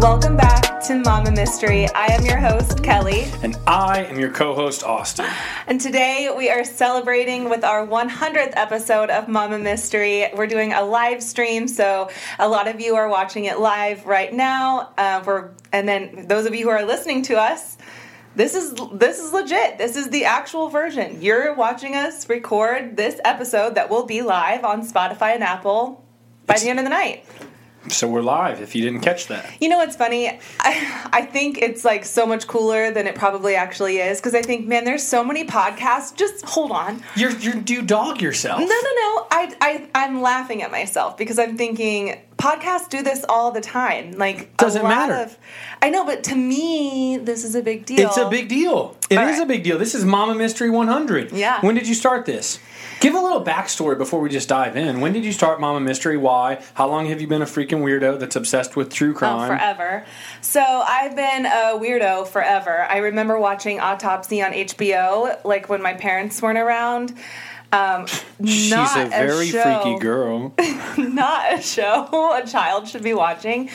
Welcome back to Mama Mystery. I am your host, Kelly, And I am your co host, Austin. and today we are celebrating with our 100th episode of Mama Mystery. We're doing a live stream, so a lot of you are watching it live right now. Uh, we're, and then those of you who are listening to us, this is this is legit. This is the actual version. You're watching us record this episode that will be live on Spotify and Apple by It's- the end of the night. So we're live if you didn't catch that. You know what's funny? I, I think it's like so much cooler than it probably actually is because I think, man, there's so many podcasts. Just hold on. You're, you're do dog yourself. No, no, no. I, I, I'm laughing at myself because I'm thinking podcasts do this all the time. Like, Doesn't matter. Of, I know, but to me, this is a big deal. It's a big deal. It is All right. a big deal. This is Mama Mystery 100. Yeah. When did you start this? Give a little backstory before we just dive in. When did you start Mama Mystery? Why? How long have you been a freaking weirdo that's obsessed with true Oh, crime? forever. So I've been a weirdo forever. I remember watching Autopsy on HBO, like when my parents weren't around. Um, She's a very show. freaky girl. not a show a child should be watching.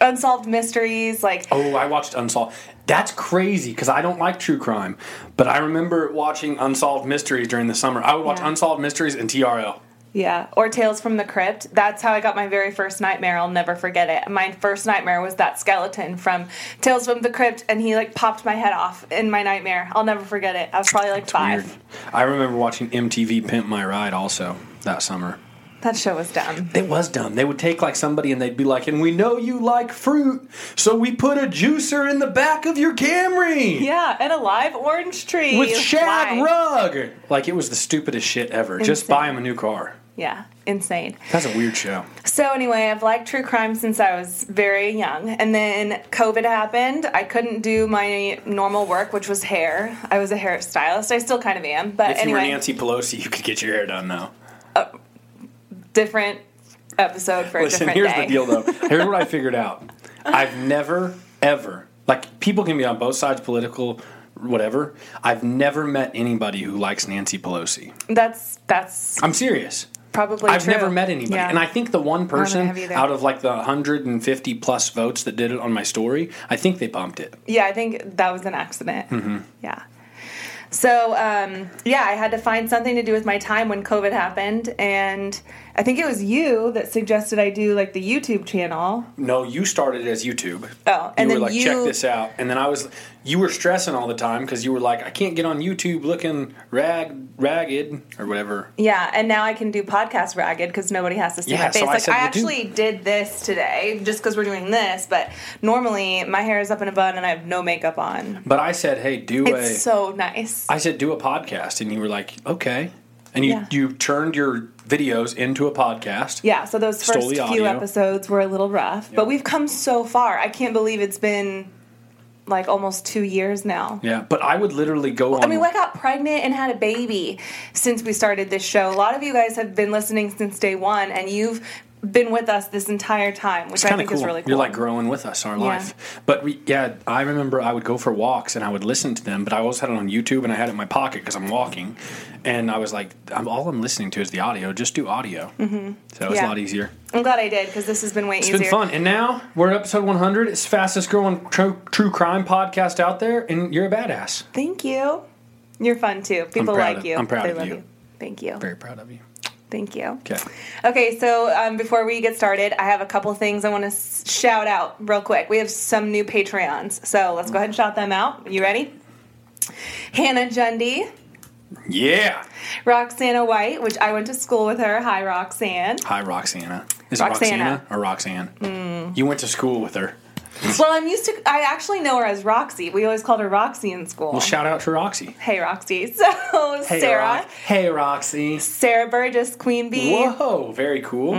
Unsolved mysteries, like Oh, I watched Unsolved. That's crazy because I don't like true crime, but I remember watching Unsolved Mysteries during the summer. I would watch Yeah. Unsolved Mysteries and TRL. Yeah, or Tales from the Crypt. That's how I got my very first nightmare. I'll never forget it. My first nightmare was that skeleton from Tales from the Crypt, and he like popped my head off in my nightmare. I'll never forget it. I was probably like five. Weird. I remember watching MTV Pimp My Ride also that summer. That show was dumb. It was dumb. They would take like somebody and they'd be like, "And we know you like fruit, so we put a juicer in the back of your Camry Yeah, and a live orange tree with shag Why? rug." Like it was the stupidest shit ever. Just buy him a new car. Yeah, insane. That's a weird show. So anyway, I've liked true crime since I was very young, and then COVID happened. I couldn't do my normal work, which was hair. I was a hairstylist. I still kind of am, but If you anyway, were Nancy Pelosi, you could get your hair done though. Uh, different episode for Listen, a different here's day. the deal though. Here's what I figured out. I've never ever like people can be on both sides political whatever. I've never met anybody who likes Nancy Pelosi. That's that's I'm serious. Probably. I've true. never met anybody. Yeah. And I think the one person out of like the 150 plus votes that did it on my story, I think they bumped it. Yeah, I think that was an accident. Mm-hmm. Yeah. So, um, yeah, I had to find something to do with my time when COVID happened. And I think it was you that suggested I do like the YouTube channel. No, you started as YouTube. Oh, and you then were like, you- check this out. And then I was, you were stressing all the time because you were like, I can't get on YouTube looking rag, ragged or whatever. Yeah, and now I can do podcast ragged because nobody has to see Yeah, my face. so I like said, I well, do- actually did this today just because we're doing this, but normally my hair is up in a bun and I have no makeup on. But I said, hey, do It's a. so nice. I said, do a podcast. And you were like, okay. And you, Yeah. you turned your videos into a podcast. yeah, so those first few audio. episodes were a little rough, but we've come so far. I can't believe it's been like almost two years now. Yeah. But I would literally go on. I mean, I got pregnant and had a baby since we started this show. A lot of you guys have been listening since day one, and you've been with us this entire time, which I think cool. is really cool. You're like growing with us our Yeah. life. But we, yeah, I remember I would go for walks and I would listen to them, but I always had it on YouTube and I had it in my pocket because I'm walking, and I was like, I'm, all I'm listening to is the audio. Just do audio. Mm-hmm. So it's Yeah. a lot easier. I'm glad I did because this has been way It's easier. been fun. And now we're at episode 100. It's fastest growing true, true crime podcast out there, and you're a badass. Thank you. You're fun too. People like of- you. I'm proud they of love you. Thank you. Very proud of you. Thank you. Okay. Okay, so um, before we get started, I have a couple things I want to s- shout out real quick. We have some new Patreons, so let's go ahead and shout them out. You ready? Hannah Jundy, Yeah. Roxana White, which I went to school with her. Hi, Roxanne. Hi, Roxana. Is Roxana. it Roxana or Roxanne? You went to school with her. Well, I'm used to. I actually know her as Roxy. We always called her Roxy in school. Well, shout out to Roxy. hey, Roxy. So Hey, Sarah, Hey, Roxy. Sarah Burgess, Queen Bee, Whoa, very cool.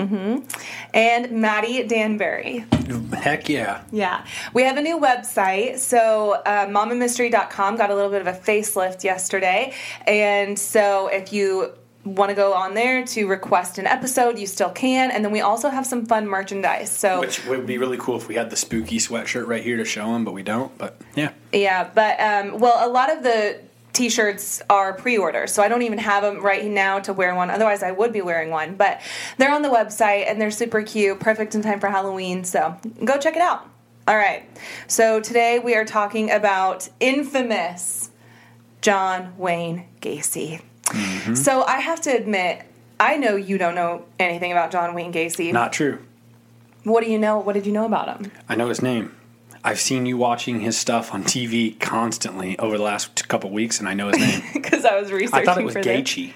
and Maddie Danbury. Heck yeah. Yeah. We have a new website. So, uh, mamamystery.com got a little bit of a facelift yesterday. And so, if you want to go on there to request an episode, you still can. And then we also have some fun merchandise. So, Which would be really cool if we had the spooky sweatshirt right here to show them, but we don't. But yeah. yeah. But, um, well, a lot of the t-shirts are pre-order so i don't even have them right now to wear one otherwise i would be wearing one but they're on the website and they're super cute perfect in time for halloween so go check it out all right so today we are talking about infamous john wayne gacy so i have to admit i know you don't know anything about john wayne gacy Not true. what do you know what did you know about him I know his name. I've seen you watching his stuff on TV constantly over the last couple weeks, and I know his name. because i was researching I thought it was. Gaethje.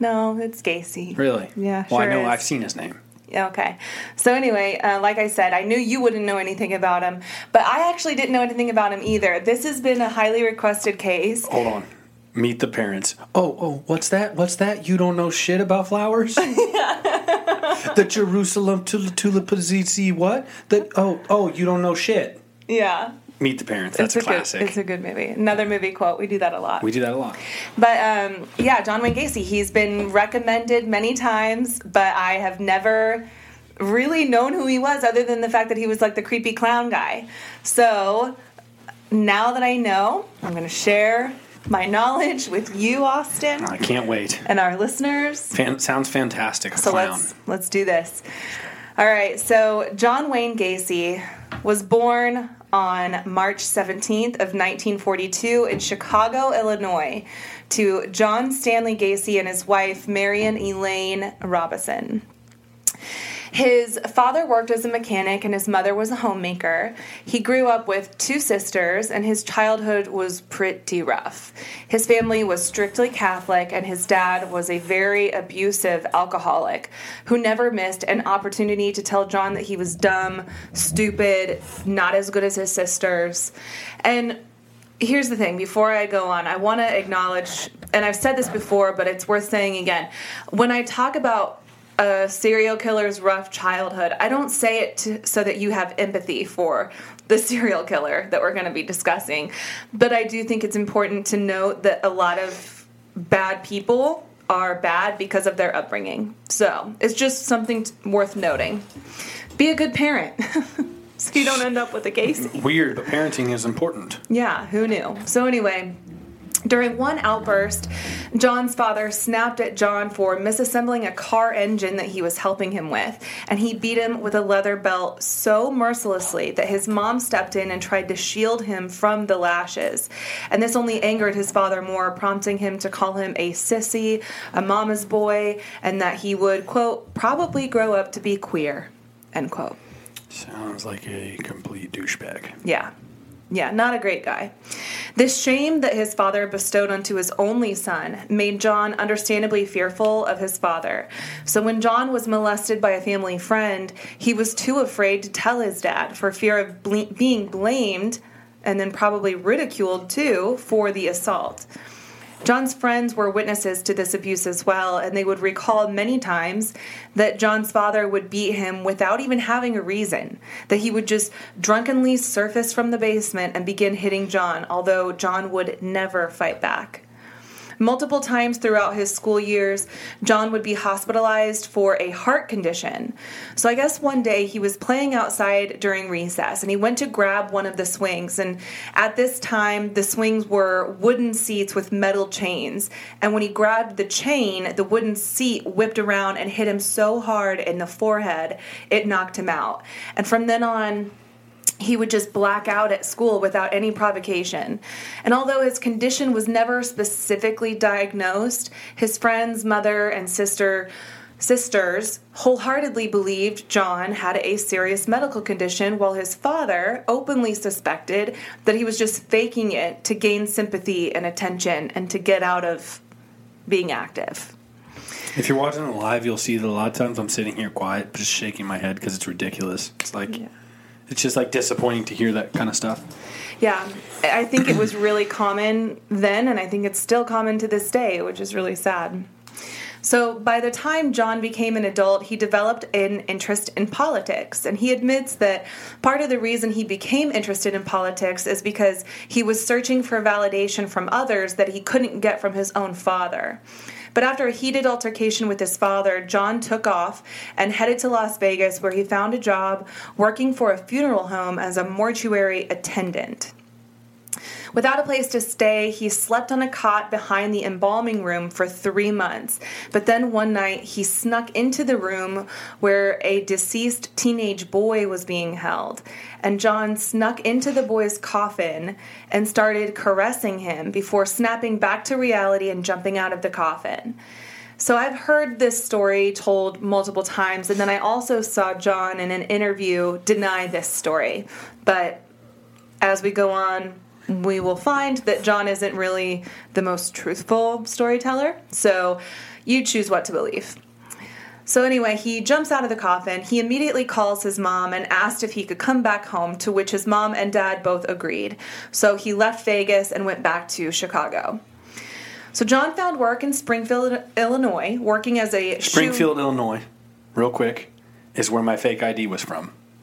no it's gacy Really? Yeah, Well, I know is. I've seen his name. Yeah, Okay. So anyway, uh, like I said, I knew you wouldn't know anything about him, but I actually didn't know anything about him either. This has been a highly requested case. Hold on. Meet the parents. Oh, oh, what's that? What's that? You don't know shit about flowers? the Jerusalem tul- tulipazzi what? That oh, oh, you don't know shit. Yeah. Meet the parents. That's it's a classic. Good, it's a good movie. Another movie quote. We do that a lot. we do that a lot. But um, yeah, John Wayne Gacy. He's been recommended many times, but I have never really known who he was, other than the fact that he was like the creepy clown guy. So now that I know, I'm going to share my knowledge with you, Austin, I can't wait. and our listeners. Fan- sounds fantastic. So clown. let's let's do this. All right. So John Wayne Gacy was born on March 17th of 1942 in Chicago, Illinois, to John Stanley Gacy and his wife Marion Elaine Robison. His father worked as a mechanic and his mother was a homemaker. He grew up with two sisters and his childhood was pretty rough. His family was strictly Catholic and his dad was a very abusive alcoholic who never missed an opportunity to tell John that he was dumb, stupid, not as good as his sisters. And here's the thing before I go on, I want to acknowledge, and I've said this before, but it's worth saying again. When I talk about a serial killer's rough childhood, I don't say it to, so that you have empathy for the serial killer that we're going to be discussing. But I do think it's important to note that a lot of bad people are bad because of their upbringing. So it's just something t- worth noting. Be a good parent. So you don't end up with a case. Weird, but parenting is important. Yeah, who knew? So, anyway, during one outburst, John's father snapped at John for misassembling a car engine that he was helping him with, and he beat him with a leather belt so mercilessly that his mom stepped in and tried to shield him from the lashes. And this only angered his father more, prompting him to call him a sissy, a mama's boy, and that he would, quote, probably grow up to be queer, end quote. Sounds like a complete douchebag. Yeah. Yeah, not a great guy. This shame that his father bestowed onto his only son made John understandably fearful of his father. So when John was molested by a family friend, he was too afraid to tell his dad for fear of ble- being blamed and then probably ridiculed too for the assault. John's friends were witnesses to this abuse as well, and they would recall many times that John's father would beat him without even having a reason, that he would just drunkenly surface from the basement and begin hitting John, although John would never fight back. Multiple times throughout his school years, John would be hospitalized for a heart condition. So I guess one day he was playing outside during recess and he went to grab one of the swings. And at this time, the swings were wooden seats with metal chains. And when he grabbed the chain, the wooden seat whipped around and hit him so hard in the forehead, it knocked him out. And from then on, he would just black out at school without any provocation. And although his condition was never specifically diagnosed, his friends, mother, and sister sisters wholeheartedly believed John had a serious medical condition while his father openly suspected that he was just faking it to gain sympathy and attention and to get out of being active. If you're watching it live, you'll see that a lot of times I'm sitting here quiet, just shaking my head because it's ridiculous. It's like, Yeah. It's just like disappointing to hear that kind of stuff. Yeah, I think it was really common then, and I think it's still common to this day, which is really sad. So, by the time John became an adult, he developed an interest in politics. And he admits that part of the reason he became interested in politics is because he was searching for validation from others that he couldn't get from his own father. But after a heated altercation with his father, John took off and headed to Las Vegas, where he found a job working for a funeral home as a mortuary attendant. Without a place to stay, he slept on a cot behind the embalming room for three months. But then one night, he snuck into the room where a deceased teenage boy was being held. And John snuck into the boy's coffin and started caressing him before snapping back to reality and jumping out of the coffin. So I've heard this story told multiple times, and then I also saw John in an interview deny this story. But as we go on, we will find that John isn't really the most truthful storyteller. So you choose what to believe. So, anyway, he jumps out of the coffin. He immediately calls his mom and asked if he could come back home, to which his mom and dad both agreed. So, he left Vegas and went back to Chicago. So, John found work in Springfield, Illinois, working as a Springfield, shoe- Illinois, real quick, is where my fake ID was from.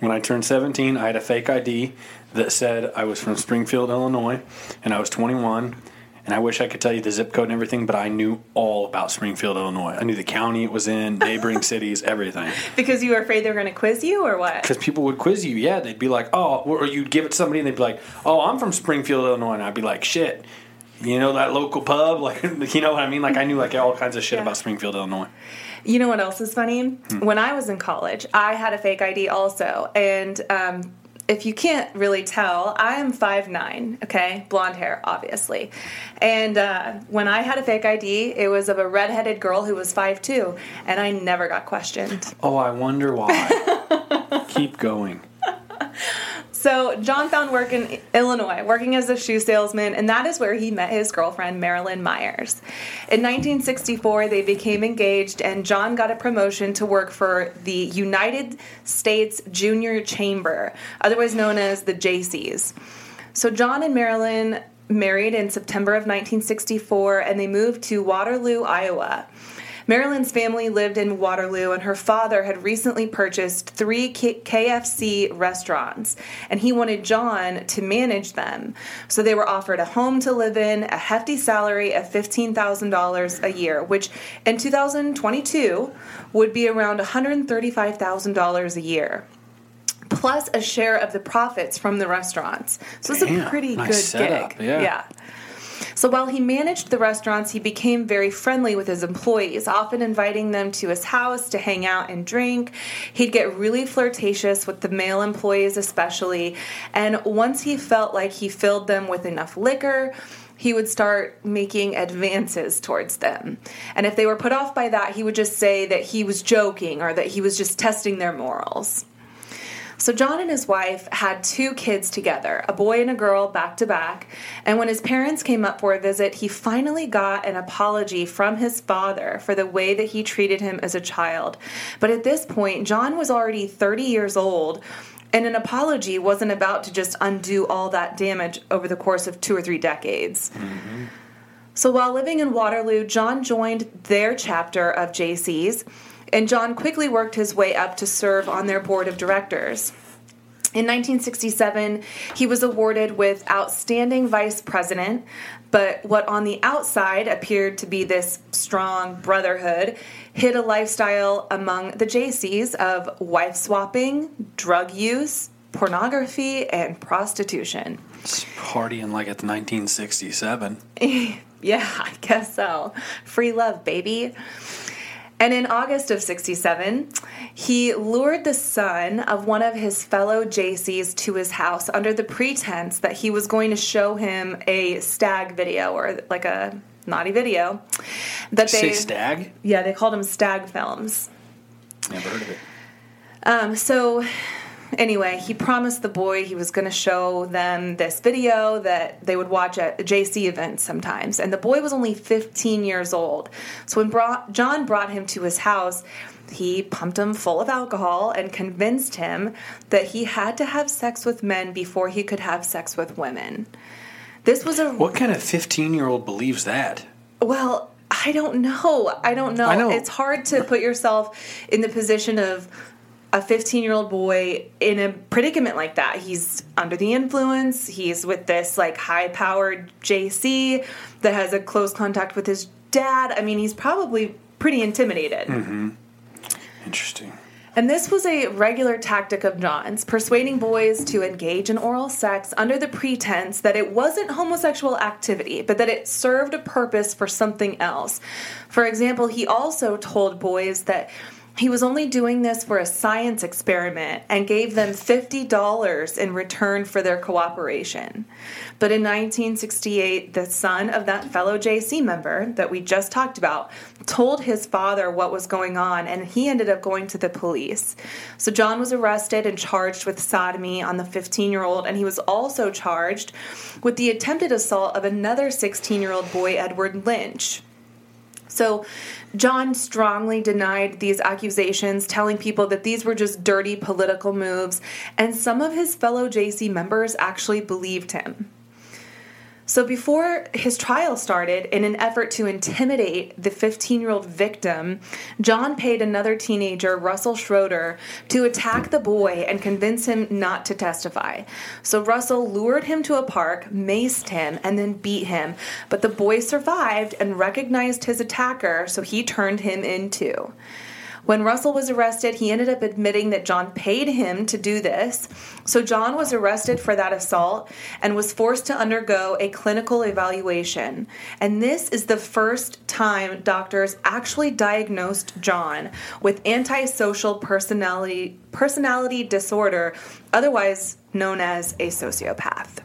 when I turned 17, I had a fake ID that said I was from Springfield, Illinois, and I was 21. And I wish I could tell you the zip code and everything, but I knew all about Springfield, Illinois. I knew the county it was in, neighboring cities, everything. Because you were afraid they were going to quiz you, or what? Because people would quiz you. Yeah, they'd be like, "Oh," or you'd give it to somebody, and they'd be like, "Oh, I'm from Springfield, Illinois," and I'd be like, "Shit." You know that local pub, like you know what I mean. Like I knew like all kinds of shit yeah. about Springfield, Illinois. You know what else is funny? Hmm. When I was in college, I had a fake ID also, and um, if you can't really tell, I am five nine. okay? Blonde hair, obviously. And uh, when I had a fake ID, it was of a redheaded girl who was five two, and I never got questioned. Oh, I wonder why. Keep going. So, John found work in Illinois, working as a shoe salesman, and that is where he met his girlfriend, Marilyn Myers. In 1964, they became engaged, and John got a promotion to work for the United States Junior Chamber, otherwise known as the Jaycees. So, John and Marilyn married in September of 1964, and they moved to Waterloo, Iowa. Marilyn's family lived in Waterloo, and her father had recently purchased three KFC restaurants, and he wanted John to manage them. So they were offered a home to live in, a hefty salary of $15,000 a year, which in 2022 would be around $135,000 a year plus a share of the profits from the restaurants. So it's a pretty nice good setup. gig. Yeah. yeah. So while he managed the restaurants, he became very friendly with his employees, often inviting them to his house to hang out and drink. He'd get really flirtatious with the male employees, especially. And once he felt like he filled them with enough liquor, he would start making advances towards them. And if they were put off by that, he would just say that he was joking or that he was just testing their morals. So, John and his wife had two kids together, a boy and a girl back to back. And when his parents came up for a visit, he finally got an apology from his father for the way that he treated him as a child. But at this point, John was already 30 years old. And an apology wasn't about to just undo all that damage over the course of two or three decades. Mm-hmm. So while living in Waterloo, John joined their chapter of Jaycees and John quickly worked his way up to serve on their board of directors. In 1967, he was awarded with Outstanding Vice President, but what on the outside appeared to be this strong brotherhood hid a lifestyle among the Jaycees of wife swapping, drug use, pornography, and prostitution. It's partying like it's 1967. yeah, I guess so. Free love, baby. And in August of 67, he lured the son of one of his fellow Jaycees to his house under the pretense that he was going to show him a stag video or like a naughty video. That they say stag? Yeah, they called them stag films. Never heard of it. Um, so anyway, he promised the boy he was going to show them this video that they would watch at Jaycee events sometimes. And the boy was only 15 years old. So when brought, John brought him to his house, he pumped him full of alcohol and convinced him that he had to have sex with men before he could have sex with women. This was a. What kind of 15 year old believes that? Well, I don't know. I don't know. I know. It's hard to put yourself in the position of a 15 year old boy in a predicament like that. He's under the influence. He's with this like high powered Jaycee that has a close contact with his dad. I mean, he's probably pretty intimidated. Mm-hmm. Interesting. And this was a regular tactic of John's, persuading boys to engage in oral sex under the pretense that it wasn't homosexual activity, but that it served a purpose for something else. For example, he also told boys that he was only doing this for a science experiment and gave them $50 in return for their cooperation. But in 1968, the son of that fellow Jaycee member that we just talked about told his father what was going on, and he ended up going to the police. So John was arrested and charged with sodomy on the 15 year old, and he was also charged with the attempted assault of another 16 year old boy, Edward Lynch. So, John strongly denied these accusations, telling people that these were just dirty political moves, and some of his fellow Jaycee members actually believed him. So, before his trial started, in an effort to intimidate the 15 year old victim, John paid another teenager, Russell Schroeder, to attack the boy and convince him not to testify. So, Russell lured him to a park, maced him, and then beat him. But the boy survived and recognized his attacker, so he turned him in too. When Russell was arrested, he ended up admitting that John paid him to do this. So John was arrested for that assault and was forced to undergo a clinical evaluation. And this is the first time doctors actually diagnosed John with antisocial personality personality disorder, otherwise known as a sociopath.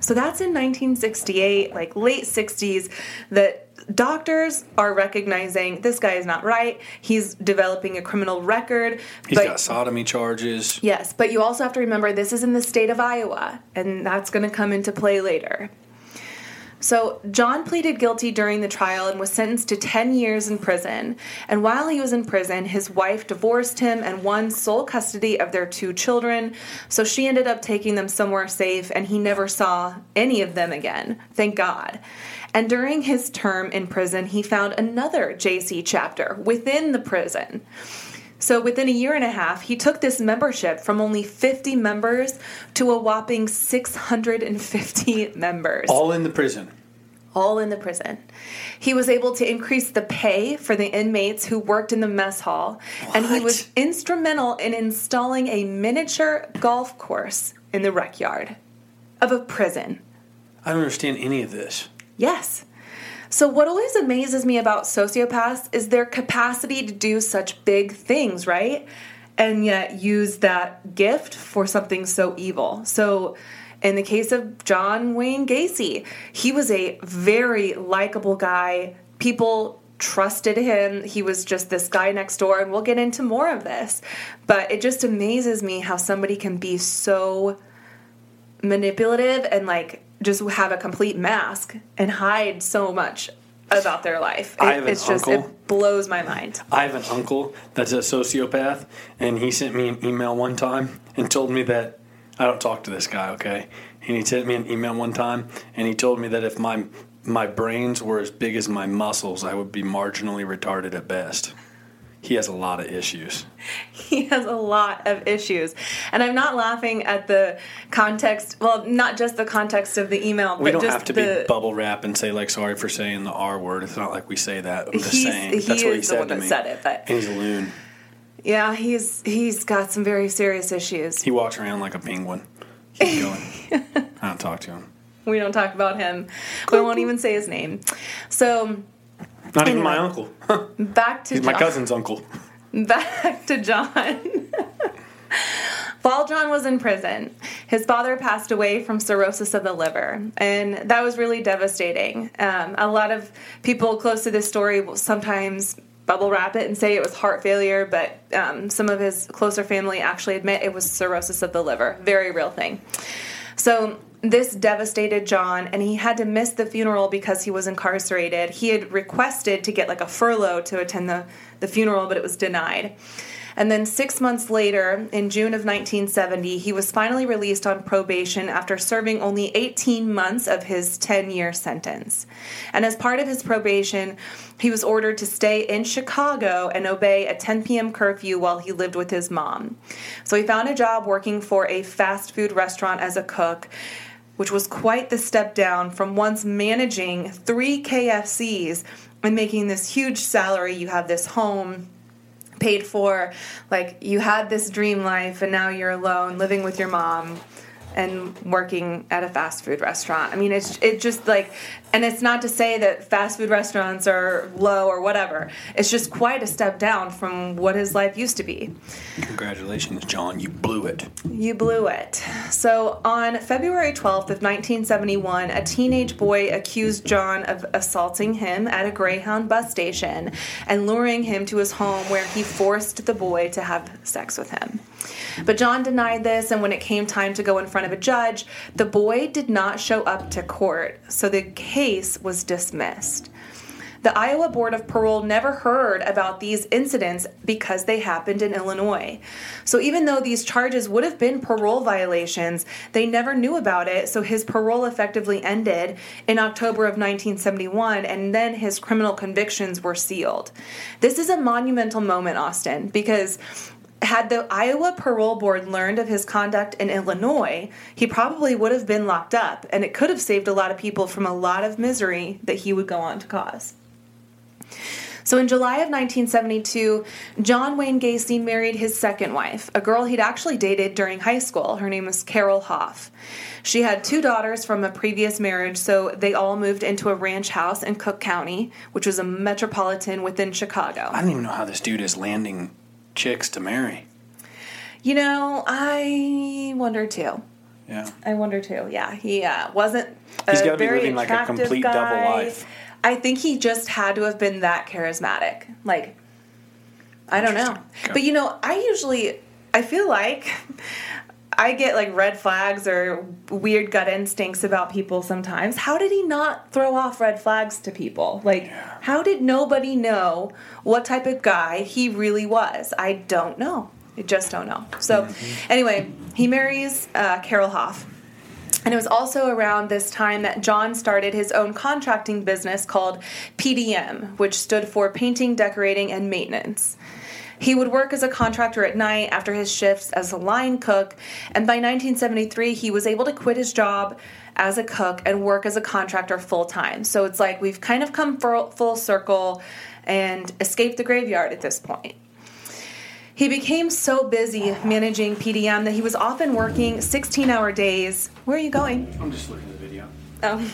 So that's in 1968, like late 60s, that doctors are recognizing this guy is not right. He's developing a criminal record. He's got sodomy charges. Yes, but you also have to remember this is in the state of Iowa, and that's going to come into play later. So, John pleaded guilty during the trial and was sentenced to 10 years in prison. And while he was in prison, his wife divorced him and won sole custody of their two children. So, she ended up taking them somewhere safe, and he never saw any of them again. Thank God. And during his term in prison, he found another Jaycee chapter within the prison. So within a year and a half, he took this membership from only 50 members to a whopping 650 members. All in the prison. All in the prison. He was able to increase the pay for the inmates who worked in the mess hall, what? and he was instrumental in installing a miniature golf course in the rec yard of a prison. I don't understand any of this. Yes. So, what always amazes me about sociopaths is their capacity to do such big things, right? And yet use that gift for something so evil. So, in the case of John Wayne Gacy, he was a very likable guy. People trusted him. He was just this guy next door, and we'll get into more of this. But it just amazes me how somebody can be so manipulative and like just have a complete mask and hide so much about their life. It, I have an it's just uncle. it blows my mind. I have an uncle that's a sociopath, and he sent me an email one time and told me that I don't talk to this guy, okay? And he sent me an email one time, and he told me that if my my brains were as big as my muscles, I would be marginally retarded at best he has a lot of issues. He has a lot of issues. And I'm not laughing at the context, well, not just the context of the email, we but don't just have to the, be bubble wrap and say, like, sorry for saying the R word. It's not like we say that. I'm just saying. he That's what he said one to that me. said it, but- he's a loon. Yeah, he's he's got some very serious issues. He walks around like a penguin. Keep going. I don't talk to him. We don't talk about him. We won't even say his name. So Not even my uncle. back to He's my cousin's uncle. Back to John. While John was in prison, his father passed away from cirrhosis of the liver, and that was really devastating. Um, a lot of people close to this story will sometimes bubble wrap it and say it was heart failure, but um, some of his closer family actually admit it was cirrhosis of the liver. Very real thing. So this devastated John, and he had to miss the funeral because he was incarcerated. He had requested to get like a furlough to attend the, the funeral, but it was denied. And then six months later, in June of 1970, he was finally released on probation after serving only 18 months of his 10 year sentence. And as part of his probation, he was ordered to stay in Chicago and obey a 10 p.m. curfew while he lived with his mom. So he found a job working for a fast food restaurant as a cook which was quite the step down from once managing three KFCs and making this huge salary. You have this home, paid for like you had this dream life and now you're alone living with your mom and working at a fast food restaurant. I mean, it's it just like, and it's not to say that fast food restaurants are low or whatever. It's just quite a step down from what his life used to be. Congratulations, John. You blew it. You blew it. So on February 12th of 1971, a teenage boy accused John of assaulting him at a Greyhound bus station and luring him to his home where he forced the boy to have sex with him. But John denied this, and when it came time to go in front of a judge, the boy did not show up to court, so the case was dismissed. The Iowa Board of Parole never heard about these incidents because they happened in Illinois. So even though these charges would have been parole violations, they never knew about it, so his parole effectively ended in October of 1971 and then his criminal convictions were sealed. This is a monumental moment, Austin, because had the Iowa Parole Board learned of his conduct in Illinois, he probably would have been locked up, and it could have saved a lot of people from a lot of misery that he would go on to cause. So in July of 1972, John Wayne Gacy married his second wife, a girl he'd actually dated during high school. Her name was Carol Hoff. She had two daughters from a previous marriage, so they all moved into a ranch house in Cook County, which was a metropolitan within Chicago. I don't even know how this dude is landing chicks to marry. You know, I wonder too. Yeah. I wonder too. Yeah, he uh, wasn't. He's got to be living like a complete guy. double life. I think he just had to have been that charismatic. Like, I don't know. Okay. But you know, I usually, I feel like I get like red flags or weird gut instincts about people sometimes. How did he not throw off red flags to people? Like, how did nobody know what type of guy he really was? I don't know. I just don't know. So, Mm-hmm. anyway, he marries uh, Carol Hoff. And it was also around this time that John started his own contracting business called PDM, which stood for Painting, Decorating, and Maintenance. He would work as a contractor at night after his shifts as a line cook, and by 1973, he was able to quit his job as a cook and work as a contractor full time. So it's like we've kind of come full, circle and escaped the graveyard at this point. He became so busy managing PDM that he was often working 16 hour days. Where are you going? I'm just looking at the video. Oh.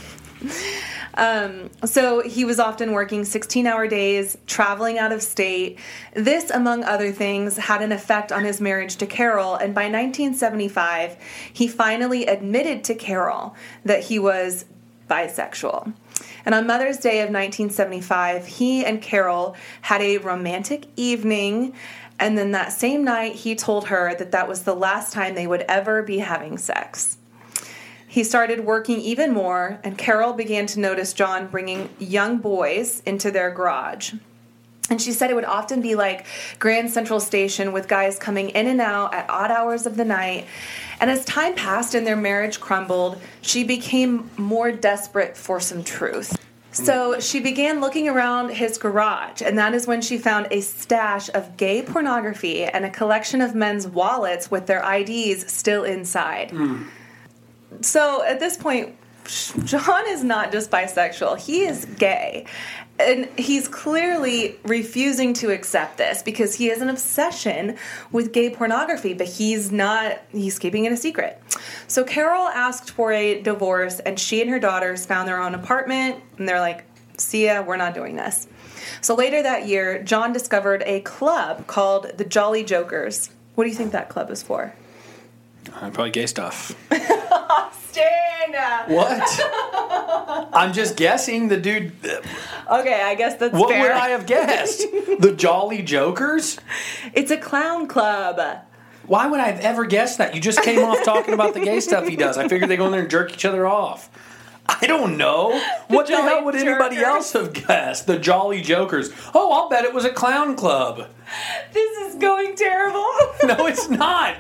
Um, so he was often working 16 hour days, traveling out of state. This, among other things, had an effect on his marriage to Carol, and by 1975, he finally admitted to Carol that he was bisexual. And on Mother's Day of 1975, he and Carol had a romantic evening. And then that same night, he told her that that was the last time they would ever be having sex. He started working even more, and Carol began to notice John bringing young boys into their garage. And she said it would often be like Grand Central Station with guys coming in and out at odd hours of the night. And as time passed and their marriage crumbled, she became more desperate for some truth. So she began looking around his garage, and that is when she found a stash of gay pornography and a collection of men's wallets with their IDs still inside. Hmm. So at this point, John is not just bisexual, he is gay. And he's clearly refusing to accept this because he has an obsession with gay pornography, but he's not, he's keeping it a secret. So Carol asked for a divorce, and she and her daughters found their own apartment, and they're like, see ya, we're not doing this. So later that year, John discovered a club called the Jolly Jokers. What do you think that club is for? Uh, probably gay stuff. Stan! What? I'm just guessing the dude. Okay, I guess that's What fair. would I have guessed? the Jolly Jokers? It's a clown club. Why would I have ever guessed that? You just came off talking about the gay stuff he does. I figured they go in there and jerk each other off. I don't know. What the, hell would anybody Jokers. else have guessed? The Jolly Jokers. Oh, I'll bet it was a clown club. This is going terrible. No, it's not.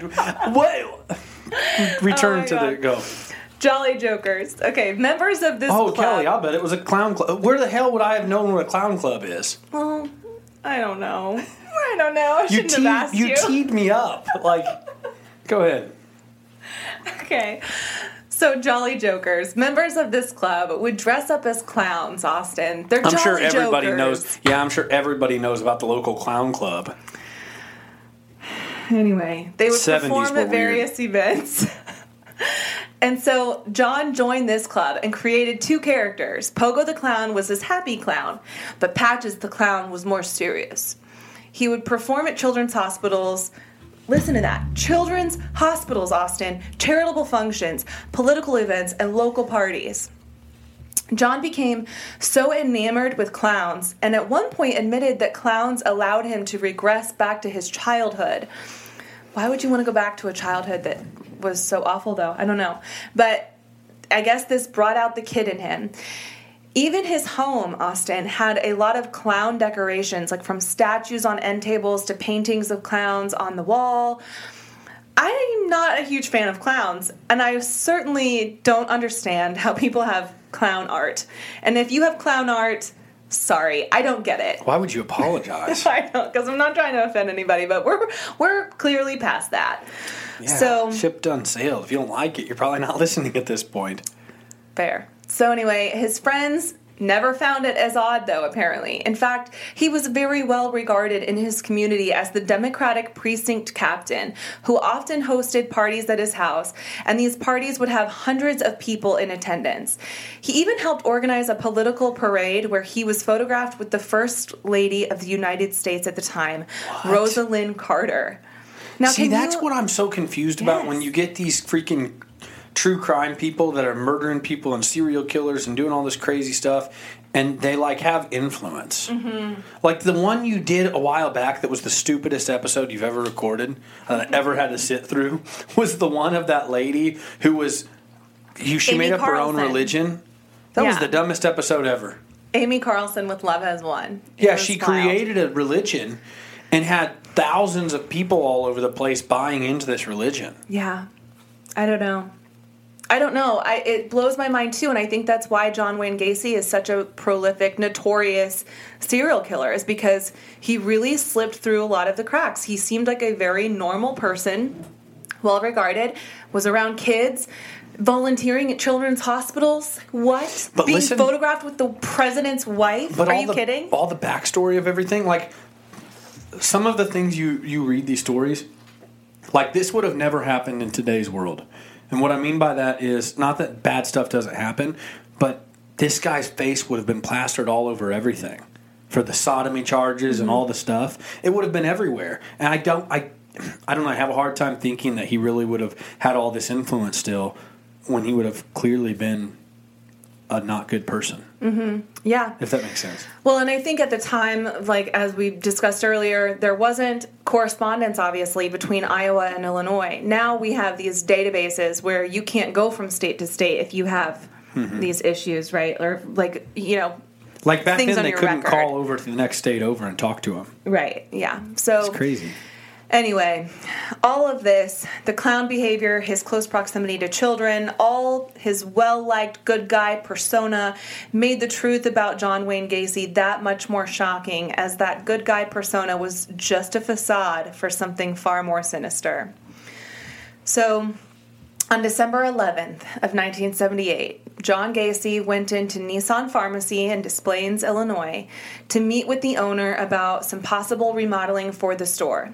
What? Return Oh to the go. Jolly Jokers. Okay, members of this Oh, club. Kelly, I'll bet it was a clown club. Where the hell would I have known what a clown club is? Well, I don't know. I don't know. I You, shouldn't have asked you you. teed me up. Like, go ahead. okay. So, Jolly Jokers, members of this club would dress up as clowns, Austin. They're I'm Jolly sure everybody Jokers. knows. Yeah, I'm sure everybody knows about the local clown club. Anyway, they would 70s perform at various events. and so John joined this club and created two characters. Pogo the clown was his happy clown, but Patches the clown was more serious. He would perform at children's hospitals. Listen to that. Children's hospitals, Austin, charitable functions, political events, and local parties. John became so enamored with clowns and at one point admitted that clowns allowed him to regress back to his childhood. Why would you want to go back to a childhood that was so awful, though? I don't know. But I guess this brought out the kid in him. Even his home, Austin, had a lot of clown decorations, like from statues on end tables to paintings of clowns on the wall. I'm not a huge fan of clowns, and I certainly don't understand how people have clown art. And if you have clown art, sorry, I don't get it. Why would you apologize? I because I'm not trying to offend anybody, but we're we're clearly past that. Yeah, so ship done sailed. If you don't like it, you're probably not listening at this point. fair. So anyway, his friends never found it as odd though apparently. In fact he was very well regarded in his community as the democratic precinct captain who often hosted parties at his house and these parties would have hundreds of people in attendance. He even helped organize a political parade where he was photographed with the first lady of the united states at the time rosalynn carter. Now See, that's you- what I'm so confused about when you get these freaking true crime people that are murdering people and serial killers and doing all this crazy stuff and they like have influence. Mm-hmm. Like the one you did a while back that was the stupidest episode you've ever recorded, uh, ever had to sit through, was the one of that lady who was you, she Amy made up her own religion. That was the dumbest episode ever. amy carlson with love has won It Yeah, she wild. created a religion and had thousands of people all over the place buying into this religion. Yeah. I don't know. I don't know. I it blows my mind too, and I think that's why John Wayne Gacy is such a prolific, notorious serial killer, is because he really slipped through a lot of the cracks. He seemed like a very normal person, well regarded, was around kids, volunteering at children's hospitals. What? But Being listen- photographed with the president's wife? Are you the, kidding? All the backstory of everything, like some of the things you you read these stories, like this would have never happened in today's world. And what I mean by that is not that bad stuff doesn't happen, but this guy's face would have been plastered all over everything for the sodomy charges and mm-hmm. all the stuff. It would have been everywhere. And I don't I I don't know, I have a hard time thinking that he really would have had all this influence still when he would have clearly been a not good person. Yeah. If that makes sense. Well, and I think at the time, like as we discussed earlier, there wasn't correspondence, obviously, between Iowa and Illinois. Now we have these databases where you can't go from state to state if you have Mm-hmm. these issues, right? Or like, you know, Like back then, they couldn't record. call over to the next state over and talk to them. right? Yeah. So It's crazy. Anyway, all of this, the clown behavior, his close proximity to children, all his well liked good guy persona made the truth about John Wayne Gacy that much more shocking, as that good guy persona was just a facade for something far more sinister. So, on December 11th of 1978, John Gacy went into Nisson Pharmacy in Des Plaines, Illinois, to meet with the owner about some possible remodeling for the store.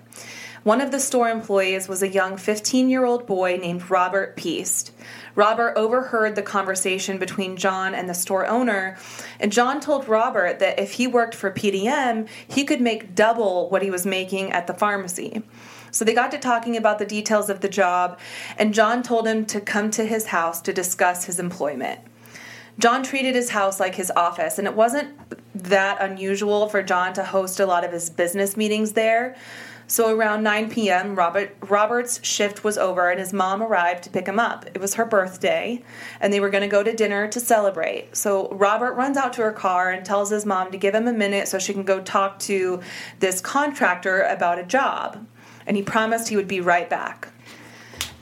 One of the store employees was a young 15 year old boy named Robert Piest. Robert overheard the conversation between John and the store owner, and John told Robert that if he worked for PDM, he could make double what he was making at the pharmacy. So they got to talking about the details of the job, and John told him to come to his house to discuss his employment. John treated his house like his office, and it wasn't that unusual for John to host a lot of his business meetings there. So around 9 p.m., Robert Robert's shift was over and his mom arrived to pick him up. It was her birthday, and they were going to go to dinner to celebrate. So Robert runs out to her car and tells his mom to give him a minute so she can go talk to this contractor about a job. And he promised he would be right back.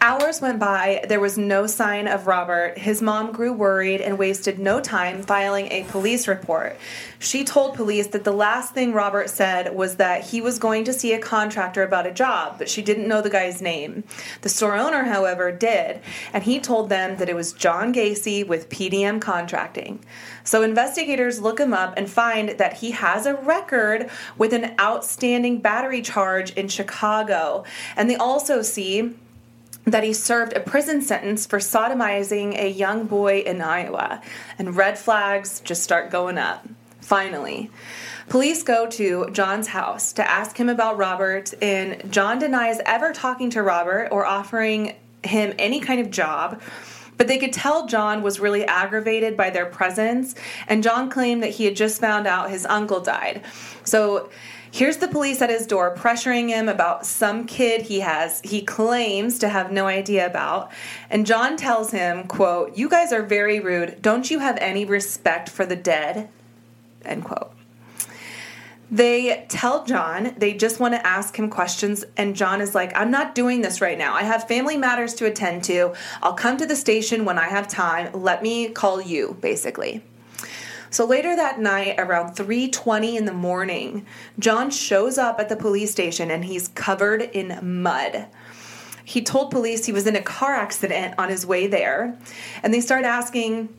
Hours went by. There was no sign of Robert. His mom grew worried and wasted no time filing a police report. She told police that the last thing Robert said was that he was going to see a contractor about a job, but she didn't know the guy's name. The store owner, however, did, and he told them that it was John Gacy with PDM Contracting. So investigators look him up and find that he has a record with an outstanding battery charge in Chicago. And they also see that he served a prison sentence for sodomizing a young boy in Iowa. And red flags just start going up. Finally, police go to John's house to ask him about Robert, and John denies ever talking to Robert or offering him any kind of job. But they could tell John was really aggravated by their presence, and John claimed that he had just found out his uncle died. So Here's the police at his door pressuring him about some kid he has he claims to have no idea about. And John tells him, quote, "You guys are very rude. Don't you have any respect for the dead?" End quote. They tell John they just want to ask him questions, and John is like, I'm not doing this right now. I have family matters to attend to. I'll come to the station when I have time. Let me call you, basically. So later that night, around 3:20 in the morning, John shows up at the police station and he's covered in mud. He told police he was in a car accident on his way there, and they start asking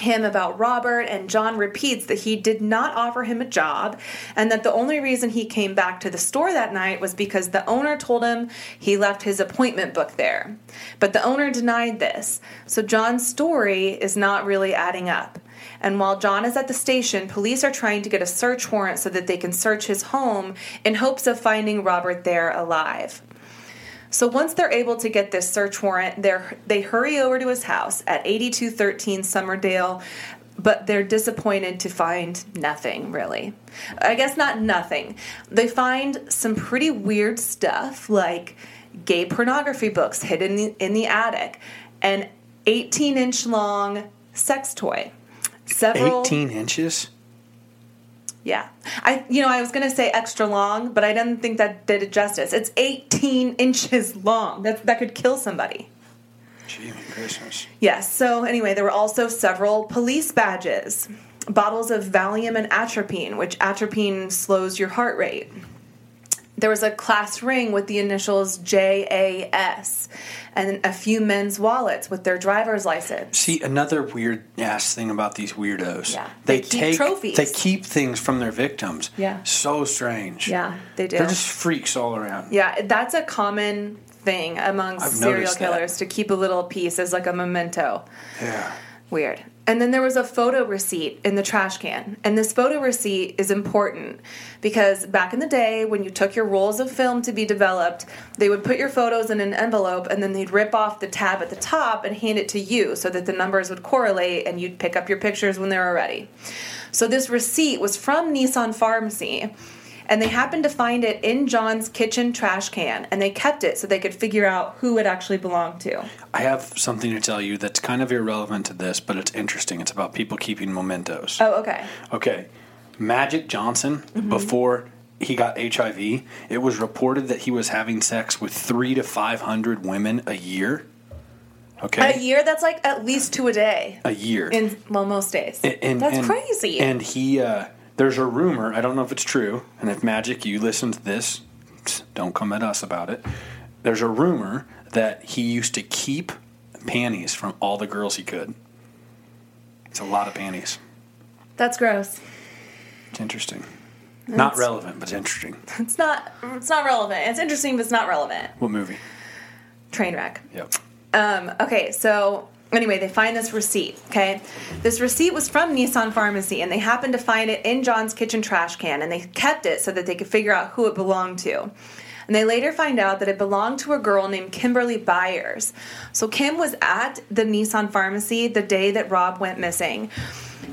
him about Robert, and John repeats that he did not offer him a job and that the only reason he came back to the store that night was because the owner told him he left his appointment book there. But the owner denied this, so John's story is not really adding up. And while John is at the station, police are trying to get a search warrant so that they can search his home in hopes of finding Robert there alive. So once they're able to get this search warrant, they hurry over to his house at 8213 Summerdale, but they're disappointed to find nothing really. I guess not nothing. They find some pretty weird stuff like gay pornography books hidden in the, in the attic, an 18 inch long sex toy several 18 inches? Yeah. I you know, I was going to say extra long, but I didn't think that did it justice. It's 18 inches long. That that could kill somebody. Gee, Christmas. Yes. So anyway, there were also several police badges, bottles of Valium and atropine, which atropine slows your heart rate there was a class ring with the initials JAS and a few men's wallets with their driver's license. See, another weird ass thing about these weirdos. Yeah. They, they keep take trophies. They keep things from their victims. Yeah. So strange. Yeah, they do. They're just freaks all around. Yeah, that's a common thing among serial killers that. to keep a little piece as like a memento. Yeah. Weird. And then there was a photo receipt in the trash can. And this photo receipt is important because back in the day, when you took your rolls of film to be developed, they would put your photos in an envelope and then they'd rip off the tab at the top and hand it to you so that the numbers would correlate and you'd pick up your pictures when they were ready. So this receipt was from Nisson Pharmacy and they happened to find it in John's kitchen trash can, and they kept it so they could figure out who it actually belonged to. I have something to tell you that's kind of irrelevant to this, but it's interesting. It's about people keeping mementos. Oh, okay. Okay. Magic Johnson, mm-hmm. before he got HIV, it was reported that he was having sex with three to 500 women a year. Okay. A year? That's like at least two a day. A year. In, well, most days. And, and that's and, crazy. And he, uh, there's a rumor, I don't know if it's true, and if Magic, you listen to this, don't come at us about it. There's a rumor that he used to keep panties from all the girls he could. It's a lot of panties. That's gross. It's interesting. That's, not relevant, but interesting. It's not. It's not relevant. It's interesting, but it's not relevant. What movie? Trainwreck. Yep. Um, okay, so anyway, they find this receipt. Okay, this receipt was from Nisson Pharmacy, and they happened to find it in John's kitchen trash can, and they kept it so that they could figure out who it belonged to. And they later find out that it belonged to a girl named Kimberly Byers. So Kim was at the Nisson Pharmacy the day that Rob went missing.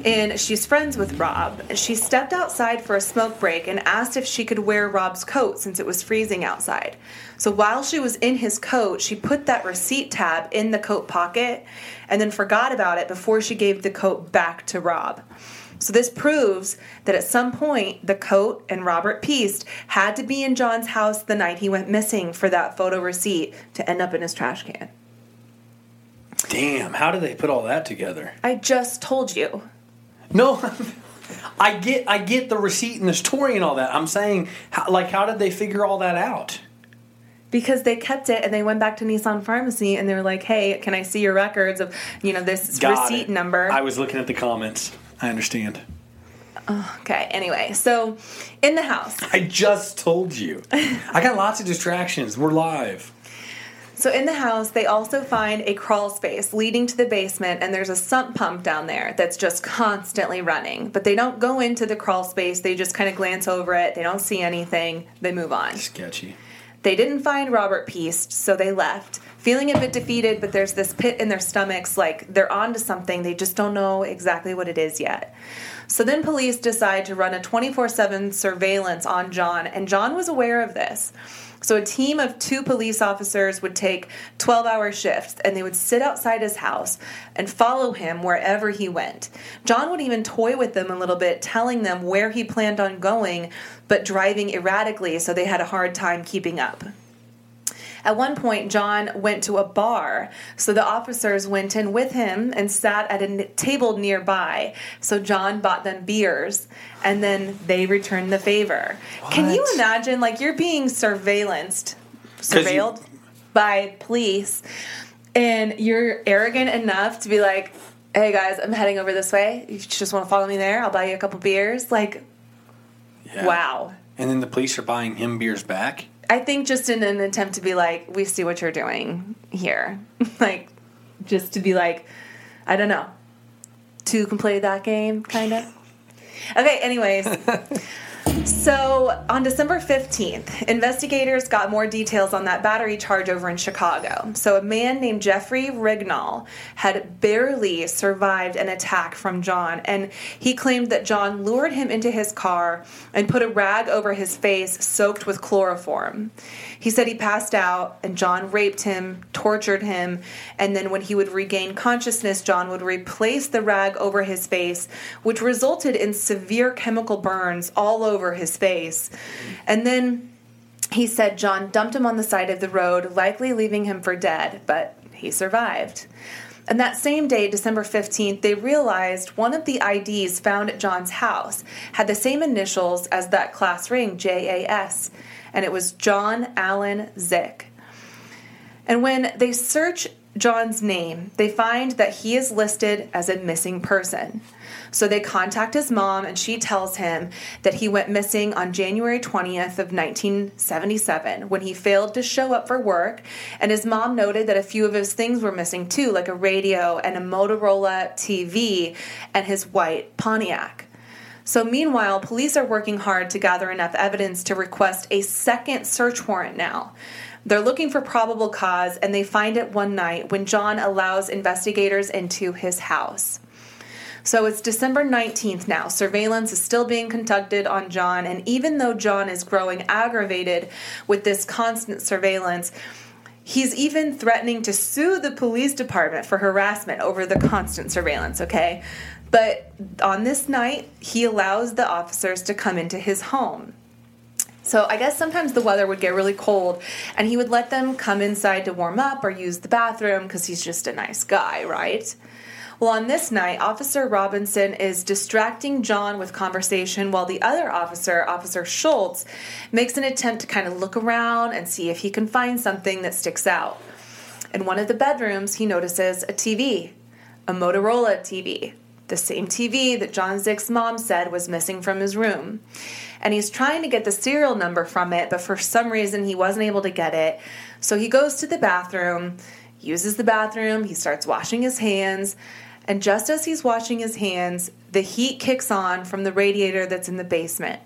And she's friends with Rob. She stepped outside for a smoke break and asked if she could wear Rob's coat since it was freezing outside. So while she was in his coat, she put that receipt tab in the coat pocket and then forgot about it before she gave the coat back to Rob. So this proves that at some point the coat and Robert Piest had to be in John's house the night he went missing for that photo receipt to end up in his trash can. Damn, how did they put all that together? I just told you. No, I get I get the receipt and the story and all that. I'm saying, how, like, how did they figure all that out? Because they kept it and they went back to Nisson Pharmacy and they were like, "Hey, can I see your records of you know this Got receipt it. number?" I was looking at the comments. I understand. Oh, okay. Anyway, so in the house, I just told you. I got lots of distractions. We're live. So in the house, they also find a crawl space leading to the basement, and there's a sump pump down there that's just constantly running. But they don't go into the crawl space, they just kind of glance over it. They don't see anything, they move on. Sketchy. They didn't find Robert Piest, so they left. Feeling a bit defeated, but there's this pit in their stomachs like they're onto something, they just don't know exactly what it is yet. So then police decide to run a 24 7 surveillance on John, and John was aware of this. So a team of two police officers would take 12 hour shifts and they would sit outside his house and follow him wherever he went. John would even toy with them a little bit, telling them where he planned on going, but driving erratically, so they had a hard time keeping up. At one point, John went to a bar, so the officers went in with him and sat at a n- table nearby. So John bought them beers, and then they returned the favor. Can you imagine, like, you're being surveillanced, you- surveilled by police, and you're arrogant enough to be like, "Hey guys, I'm heading over this way. If You just want to follow me there? I'll buy you a couple beers." Like, Yeah. wow. And then the police are buying him beers back. I think just in an attempt to be like, we see what you're doing here. like, just to be like, I don't know, to play that game, kind of. Okay, anyways. So on December 15th, investigators got more details on that battery charge over in Chicago. So a man named Jeffrey Rignall had barely survived an attack from John, and he claimed that John lured him into his car and put a rag over his face soaked with chloroform. He said he passed out, and John raped him, tortured him, and then when he would regain consciousness, John would replace the rag over his face, which resulted in severe chemical burns all over his face. And then he said John dumped him on the side of the road, likely leaving him for dead, but he survived. And that same day, December 15th, they realized one of the IDs found at John's house had the same initials as that class ring, JAS, and it was John Allen Szyc. And when they search John's name, they find that he is listed as a missing person. So they contact his mom, and she tells him that he went missing on January 20th of 1977 when he failed to show up for work. And his mom noted that a few of his things were missing too, like a radio and a Motorola TV and his white Pontiac. So, meanwhile, police are working hard to gather enough evidence to request a second search warrant now. They're looking for probable cause, and they find it one night when John allows investigators into his house. So it's December 19th now. Surveillance is still being conducted on John, and even though John is growing aggravated with this constant surveillance, He's even threatening to sue the police department for harassment over the constant surveillance, okay? But on this night, he allows the officers to come into his home. So I guess sometimes the weather would get really cold and he would let them come inside to warm up or use the bathroom because he's just a nice guy, right? Well, on this night, Officer Robinson is distracting John with conversation while the other officer, Officer Schultz, makes an attempt to kind of look around and see if he can find something that sticks out. In one of the bedrooms, he notices a TV, a Motorola TV, the same TV that John Szyc's mom said was missing from his room. And he's trying to get the serial number from it, but for some reason he wasn't able to get it. So he goes to the bathroom, uses the bathroom, he starts washing his hands, and just as he's washing his hands, the heat kicks on from the radiator that's in the basement.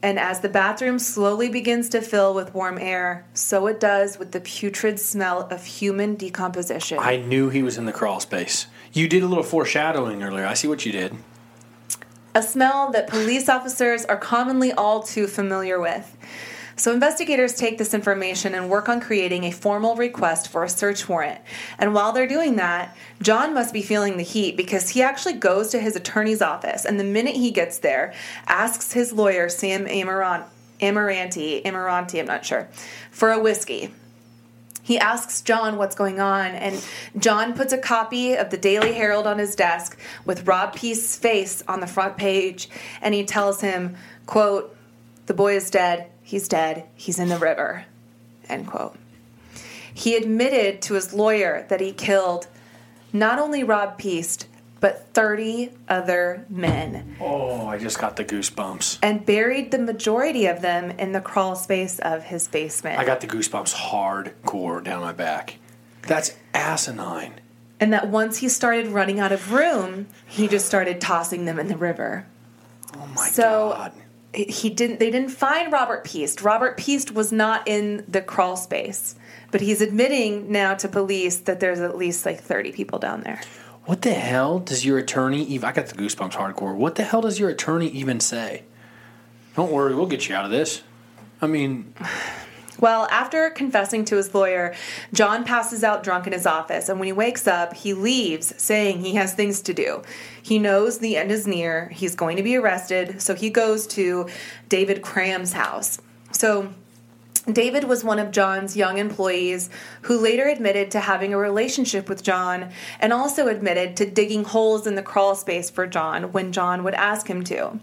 And as the bathroom slowly begins to fill with warm air, so it does with the putrid smell of human decomposition. I knew he was in the crawl space. You did a little foreshadowing earlier. I see what you did. a smell that police officers are commonly all too familiar with. So, investigators take this information and work on creating a formal request for a search warrant. And while they're doing that, John must be feeling the heat because he actually goes to his attorney's office. And the minute he gets there, asks his lawyer, Sam Amirante, Amirante, I'm not sure, for a whiskey. He asks John what's going on, and John puts a copy of the Daily Herald on his desk with Rob Piest's face on the front page, and he tells him, quote, the boy is dead, he's dead, he's in the river, end quote. He admitted to his lawyer that he killed not only Rob Piest, but 30 other men. Oh, I just got the goosebumps. And buried the majority of them in the crawl space of his basement. I got the goosebumps hardcore down my back. That's asinine. And that once he started running out of room, he just started tossing them in the river. Oh my So- god. He didn't they didn't find Robert Piest. Robert Piest was not in the crawl space. But he's admitting now to police that there's at least like 30 people down there. What the hell does your attorney even I got the goosebumps hardcore. What the hell does your attorney even say? Don't worry, we'll get you out of this. I mean, Well, after confessing to his lawyer, John passes out drunk in his office, and when he wakes up, he leaves saying he has things to do. He knows the end is near, he's going to be arrested, so he goes to David Cram's house. So, David was one of John's young employees who later admitted to having a relationship with John and also admitted to digging holes in the crawl space for John when John would ask him to.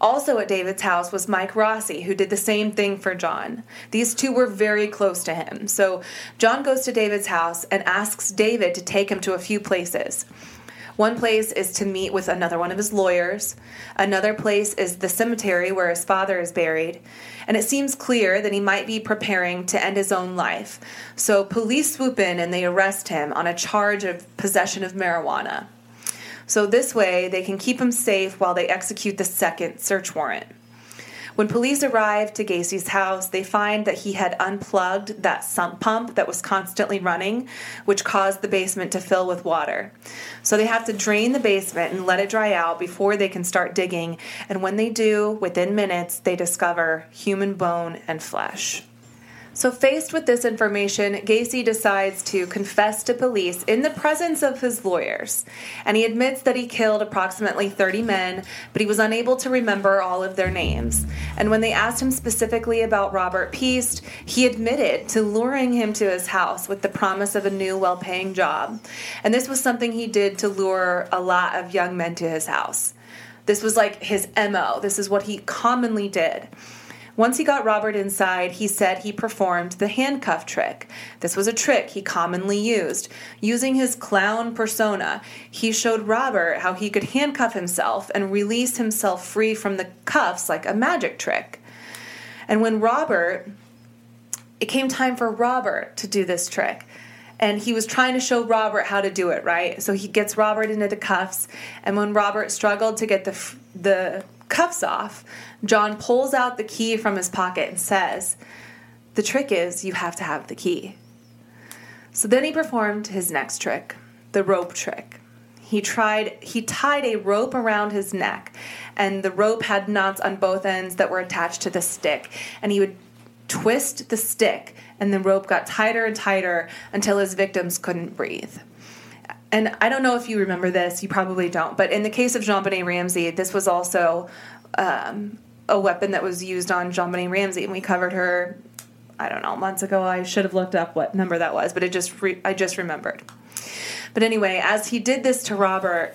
Also at David's house was Mike Rossi, who did the same thing for John. These two were very close to him. So John goes to David's house and asks David to take him to a few places. One place is to meet with another one of his lawyers. Another place is the cemetery where his father is buried. And it seems clear that he might be preparing to end his own life. So police swoop in and they arrest him on a charge of possession of marijuana. So this way, they can keep him safe while they execute the second search warrant. When police arrive to Gacy's house, they find that he had unplugged that sump pump that was constantly running, which caused the basement to fill with water. So they have to drain the basement and let it dry out before they can start digging. And when they do, within minutes, they discover human bone and flesh. So, faced with this information, Gacy decides to confess to police in the presence of his lawyers. And he admits that he killed approximately 30 men, but he was unable to remember all of their names. And when they asked him specifically about Robert Piest, he admitted to luring him to his house with the promise of a new, well paying job. And this was something he did to lure a lot of young men to his house. This was like his MO, this is what he commonly did. Once he got Robert inside, he said he performed the handcuff trick. This was a trick he commonly used. Using his clown persona, he showed Robert how he could handcuff himself and release himself free from the cuffs like a magic trick. And when Robert, it came time for Robert to do this trick. And he was trying to show Robert how to do it, right? So he gets Robert into the cuffs, and when Robert struggled to get the the cuffs off, John pulls out the key from his pocket and says, The trick is you have to have the key. So then he performed his next trick, the rope trick. He tried he tied a rope around his neck and the rope had knots on both ends that were attached to the stick and he would twist the stick and the rope got tighter and tighter until his victims couldn't breathe. And I don't know if you remember this, you probably don't, but in the case of JonBenét Ramsey, this was also um, a weapon that was used on JonBenét Ramsey, and we covered her. I don't know months ago. I should have looked up what number that was, but it just re- I just remembered. But anyway, as he did this to Robert,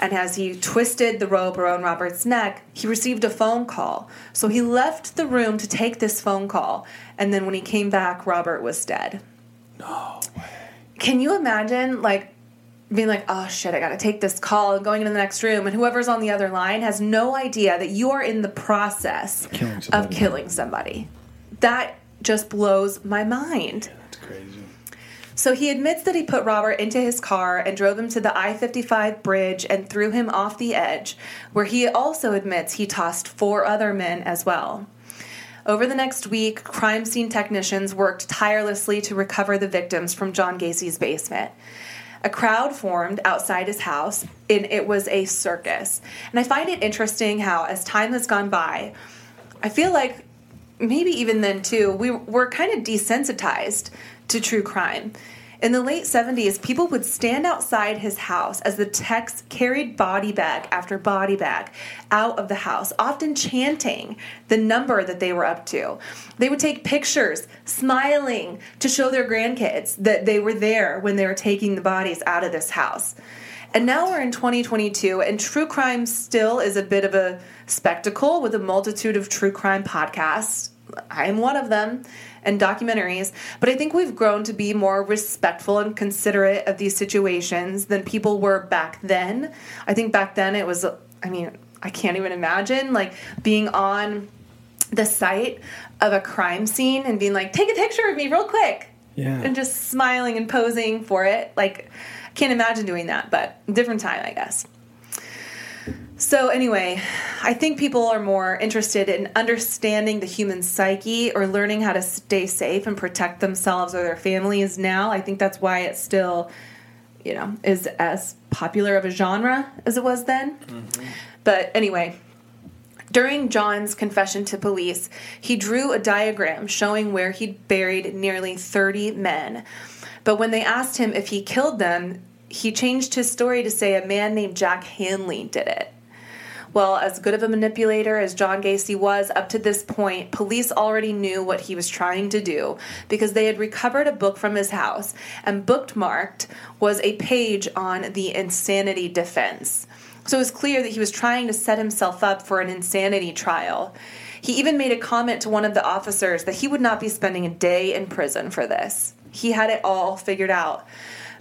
and as he twisted the rope around Robert's neck, he received a phone call. So he left the room to take this phone call, and then when he came back, Robert was dead. no. Can you imagine, like, being like, oh shit, I gotta take this call and going into the next room, and whoever's on the other line has no idea that you are in the process Killing of killing somebody. That just blows my mind. That's crazy. So he admits that he put Robert into his car and drove him to the I 55 bridge and threw him off the edge, where he also admits he tossed four other men as well. Over the next week, crime scene technicians worked tirelessly to recover the victims from John Gacy's basement. A crowd formed outside his house, and it was a circus. And I find it interesting how, as time has gone by, I feel like maybe even then too, we were kind of desensitized to true crime. In the late 70s, people would stand outside his house as the techs carried body bag after body bag out of the house, often chanting the number that they were up to. They would take pictures, smiling to show their grandkids that they were there when they were taking the bodies out of this house. And now we're in 2022, and true crime still is a bit of a spectacle with a multitude of true crime podcasts. I am one of them and documentaries, but I think we've grown to be more respectful and considerate of these situations than people were back then. I think back then it was, I mean, I can't even imagine like being on the site of a crime scene and being like, take a picture of me real quick. Yeah. And just smiling and posing for it. Like, I can't imagine doing that, but different time, I guess. So, anyway, I think people are more interested in understanding the human psyche or learning how to stay safe and protect themselves or their families now. I think that's why it still, you know, is as popular of a genre as it was then. Mm-hmm. But anyway, during John's confession to police, he drew a diagram showing where he'd buried nearly 30 men. But when they asked him if he killed them, he changed his story to say a man named Jack Hanley did it. Well, as good of a manipulator as John Gacy was up to this point, police already knew what he was trying to do because they had recovered a book from his house, and bookmarked was a page on the insanity defense. So it was clear that he was trying to set himself up for an insanity trial. He even made a comment to one of the officers that he would not be spending a day in prison for this. He had it all figured out.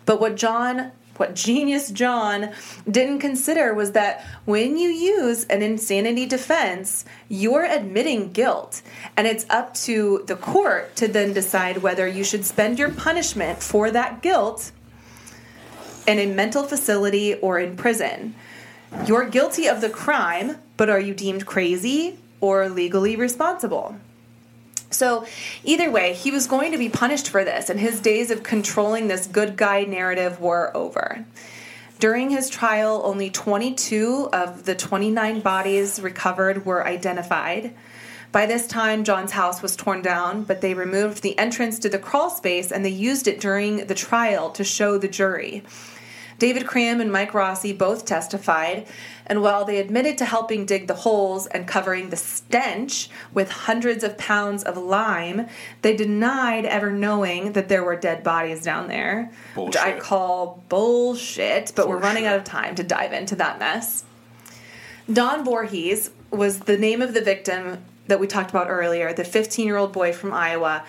But what John what genius John didn't consider was that when you use an insanity defense, you're admitting guilt. And it's up to the court to then decide whether you should spend your punishment for that guilt in a mental facility or in prison. You're guilty of the crime, but are you deemed crazy or legally responsible? So, either way, he was going to be punished for this, and his days of controlling this good guy narrative were over. During his trial, only 22 of the 29 bodies recovered were identified. By this time, John's house was torn down, but they removed the entrance to the crawl space and they used it during the trial to show the jury. David Cram and Mike Rossi both testified, and while they admitted to helping dig the holes and covering the stench with hundreds of pounds of lime, they denied ever knowing that there were dead bodies down there, which I call bullshit, but we're running out of time to dive into that mess. Don Voorhees was the name of the victim that we talked about earlier, the 15 year old boy from Iowa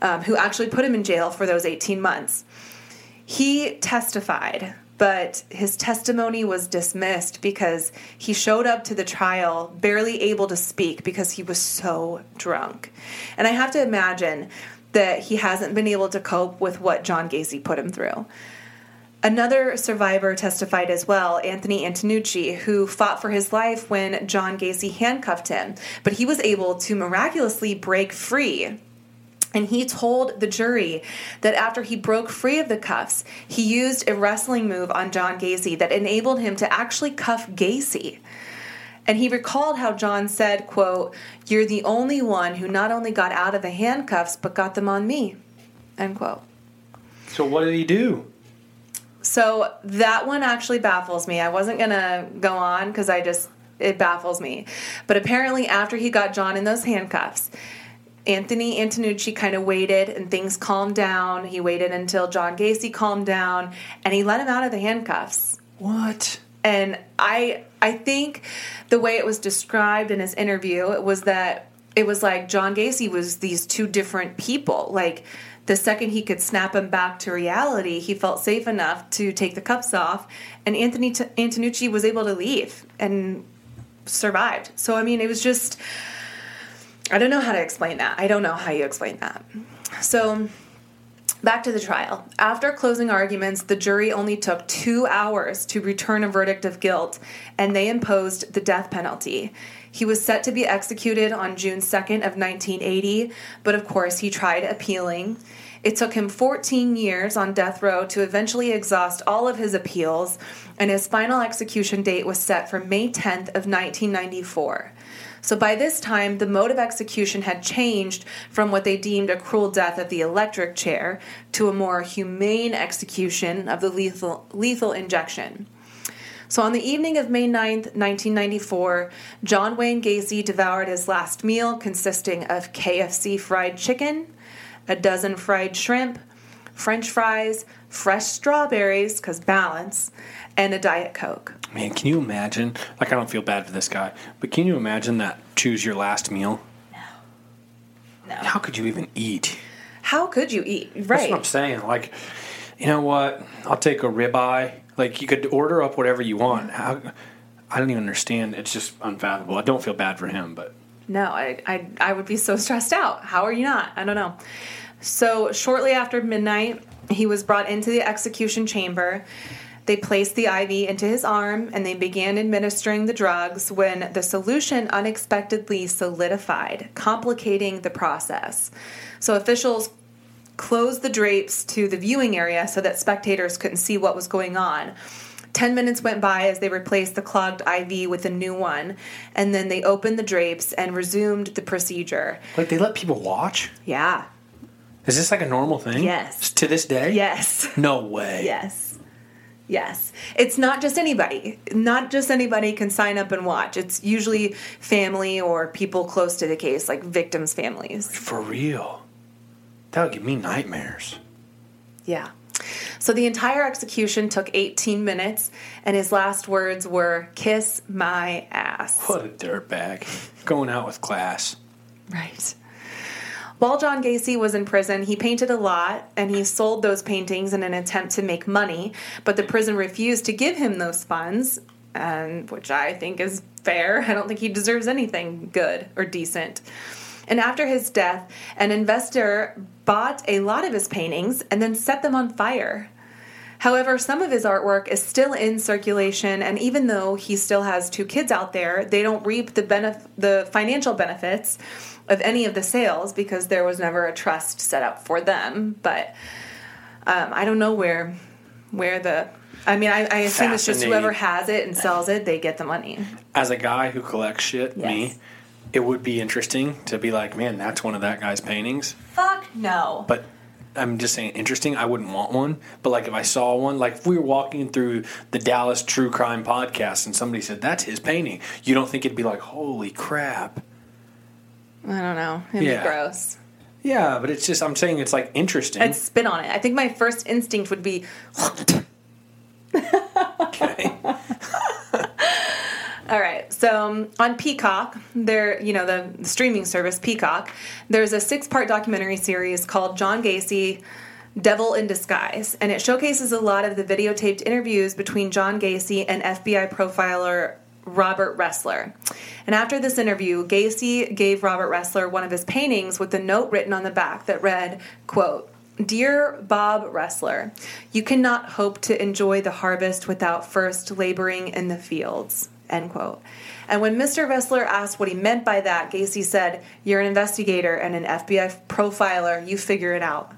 um, who actually put him in jail for those 18 months. He testified, but his testimony was dismissed because he showed up to the trial barely able to speak because he was so drunk. And I have to imagine that he hasn't been able to cope with what John Gacy put him through. Another survivor testified as well, Anthony Antonucci, who fought for his life when John Gacy handcuffed him, but he was able to miraculously break free. And he told the jury that after he broke free of the cuffs, he used a wrestling move on John Gacy that enabled him to actually cuff Gacy. And he recalled how John said, quote, You're the only one who not only got out of the handcuffs, but got them on me. End quote. So what did he do? So that one actually baffles me. I wasn't gonna go on because I just it baffles me. But apparently, after he got John in those handcuffs, Anthony Antonucci kind of waited and things calmed down. He waited until John Gacy calmed down and he let him out of the handcuffs. What? And I I think the way it was described in his interview it was that it was like John Gacy was these two different people. Like the second he could snap him back to reality, he felt safe enough to take the cuffs off, and Anthony T- Antonucci was able to leave and survived. So I mean, it was just I don't know how to explain that. I don't know how you explain that. So Back to the trial. After closing arguments, the jury only took two hours to return a verdict of guilt, and they imposed the death penalty. He was set to be executed on June 2nd of 1980, but of course he tried appealing. It took him 14 years on death row to eventually exhaust all of his appeals, and his final execution date was set for May 10th of 1994. So by this time, the mode of execution had changed from what they deemed a cruel death of the electric chair to a more humane execution of the lethal, lethal injection. So on the evening of May 9th, 1994, John Wayne Gacy devoured his last meal consisting of KFC fried chicken, a dozen fried shrimp, french fries, fresh strawberries, because balance, and a Diet Coke. Man, can you imagine? Like, I don't feel bad for this guy, but can you imagine that choose your last meal? No. No. How could you even eat? How could you eat? Right. That's what I'm saying. Like, you know what? I'll take a ribeye. Like, you could order up whatever you want. How? I don't even understand. It's just unfathomable. I don't feel bad for him, but No, I, I, I would be so stressed out. How are you not? I don't know. So, shortly after midnight, he was brought into the execution chamber. They placed the IV into his arm and they began administering the drugs when the solution unexpectedly solidified, complicating the process. So, officials closed the drapes to the viewing area so that spectators couldn't see what was going on. 10 minutes went by as they replaced the clogged IV with a new one, and then they opened the drapes and resumed the procedure. like they let people watch. Yeah. Is this like a normal thing? Yes. To this day? Yes. No way. Yes. Yes. It's not just anybody. Not just anybody can sign up and watch. It's usually family or people close to the case, like victims' families. For real. That would give me nightmares. Yeah. So the entire execution took 18 minutes, and his last words were, Kiss my ass. What a dirtbag. Going out with class. Right. While John Gacy was in prison, he painted a lot and he sold those paintings in an attempt to make money, but the prison refused to give him those funds, and which I think is fair. I don't think he deserves anything good or decent. And after his death, an investor bought a lot of his paintings and then set them on fire. However, some of his artwork is still in circulation, and even though he still has two kids out there, they don't reap the benef- the financial benefits of any of the sales because there was never a trust set up for them. But um, I don't know where where the I mean, I, I assume it's just whoever has it and sells it, they get the money. As a guy who collects shit, me, it would be interesting to be like, man, that's one of that guy's paintings. Fuck no. But I'm just saying, interesting. I wouldn't want one. But like, if I saw one, like if we were walking through the Dallas True Crime podcast and somebody said that's his painting, you don't think it'd be like, holy crap? I don't know. It'd Yeah. be gross. Yeah, but it's just I'm saying it's like interesting. I'd spit on it. I think my first instinct would be okay. All right. So um, on Peacock, there, you know, the streaming service Peacock, there's a six-part documentary series called John Gacy Devil in Disguise, and it showcases a lot of the videotaped interviews between John Gacy and FBI profiler Robert Ressler. And after this interview, Gacy gave Robert Ressler one of his paintings with a note written on the back that read, quote, Dear Bob Ressler, you cannot hope to enjoy the harvest without first laboring in the fields. End quote. And when Mr. Ressler asked what he meant by that, Gacy said, You're an investigator and an FBI profiler. You figure it out.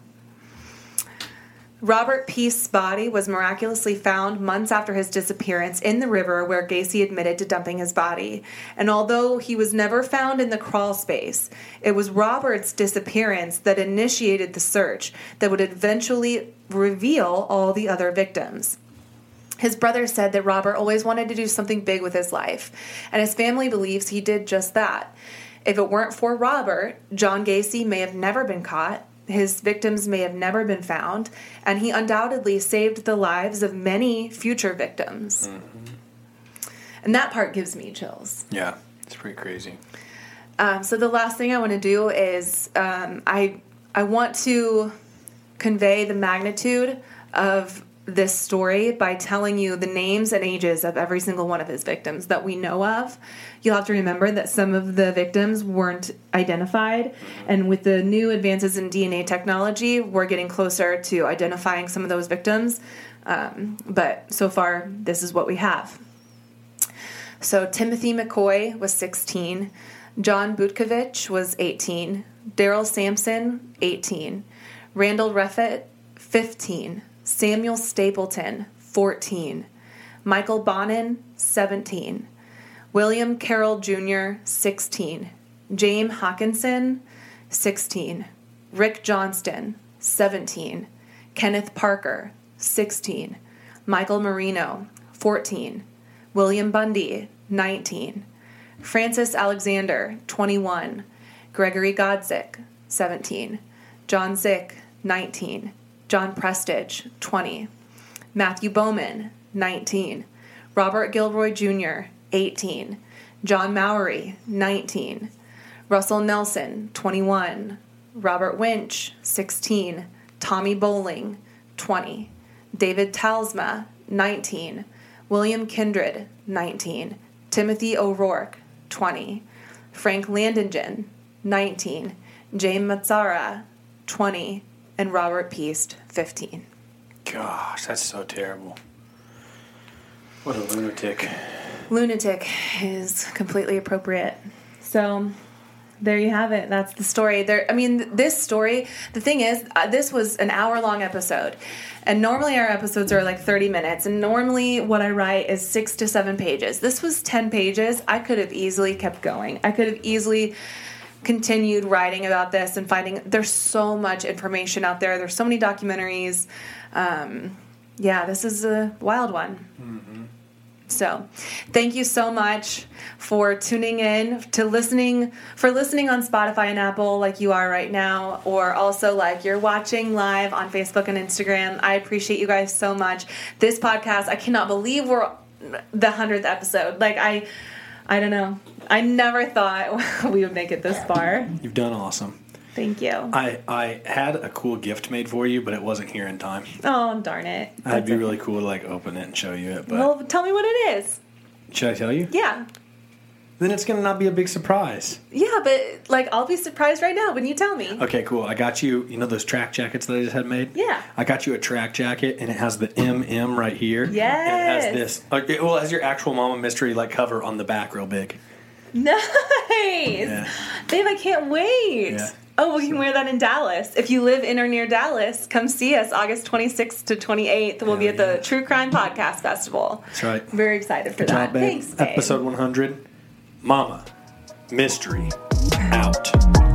Robert Piest's body was miraculously found months after his disappearance in the river where Gacy admitted to dumping his body. And although he was never found in the crawl space, it was Robert's disappearance that initiated the search that would eventually reveal all the other victims. His brother said that Robert always wanted to do something big with his life, and his family believes he did just that. If it weren't for Robert, John Gacy may have never been caught, his victims may have never been found, and he undoubtedly saved the lives of many future victims. And that part gives me chills. Yeah, it's pretty crazy. Um, so the last thing I want to do is um, I I want to convey the magnitude of this story by telling you the names and ages of every single one of his victims that we know of. You'll have to remember that some of the victims weren't identified, and with the new advances in DNA technology, we're getting closer to identifying some of those victims. Um, but so far, this is what we have. So Timothy McCoy was 16, John Butkovich was 18, Daryl Sampson, 18, Randall Reffett, 15. Samuel Stapleton, 14. Michael Bonnin, 17. William Carroll Jr., 16. James Haakenson, 16. Rick Johnston, 17. Kenneth Parker, 16. Michael Marino, 14. William Bundy, 19. Francis Alexander, 21. Gregory Godzik, 17. John Szyc, 19. John Prestidge, 20. Matthew Bowman, 19. Robert Gilroy Jr., 18. John Mowery, 19. Russell Nelson, 21. Robert Winch, 16. Tommy Boling, 20. David Talsma, 19. William Kindred, 19. Timothy O'Rourke, 20. Frank Landingin, 19. James Mazzara, 20. And Robert Piest, 15. Gosh, that's so terrible. What a lunatic. Lunatic is completely appropriate. So there you have it. That's the story. There. I mean, this story. The thing is, uh, this was an hour-long episode, and normally our episodes are like thirty minutes. And normally, what I write is six to seven pages. This was ten pages. I could have easily kept going. I could have easily continued writing about this and finding. There's so much information out there. There's so many documentaries. Um, yeah, this is a wild one. So, thank you so much for tuning in to listening for listening on Spotify and Apple like you are right now or also like you're watching live on Facebook and Instagram. I appreciate you guys so much. This podcast, I cannot believe we're the 100th episode. Like I I don't know. I never thought we would make it this far. You've done awesome. Thank you. I, I had a cool gift made for you, but it wasn't here in time. Oh, darn it. That'd be really cool to like open it and show you it. But Well, tell me what it is. should I tell you? Yeah. Then it's gonna not be a big surprise. Yeah, but like I'll be surprised right now when you tell me. Okay, cool. I got you. You know those track jackets that I just had made. Yeah. I got you a track jacket, and it has the MM right here. And it has this. Okay, well, it has your actual Mama Mystery like cover on the back, real big. Nice. Yeah. Babe, I can't wait. Yeah. Oh, we can wear that in Dallas. If you live in or near Dallas, come see us August 26th to 28th. We'll be at the yeah. True Crime Podcast Festival. That's right. Very excited for Good that. job. Thanks, babe. Episode 100. Mama Mystery out.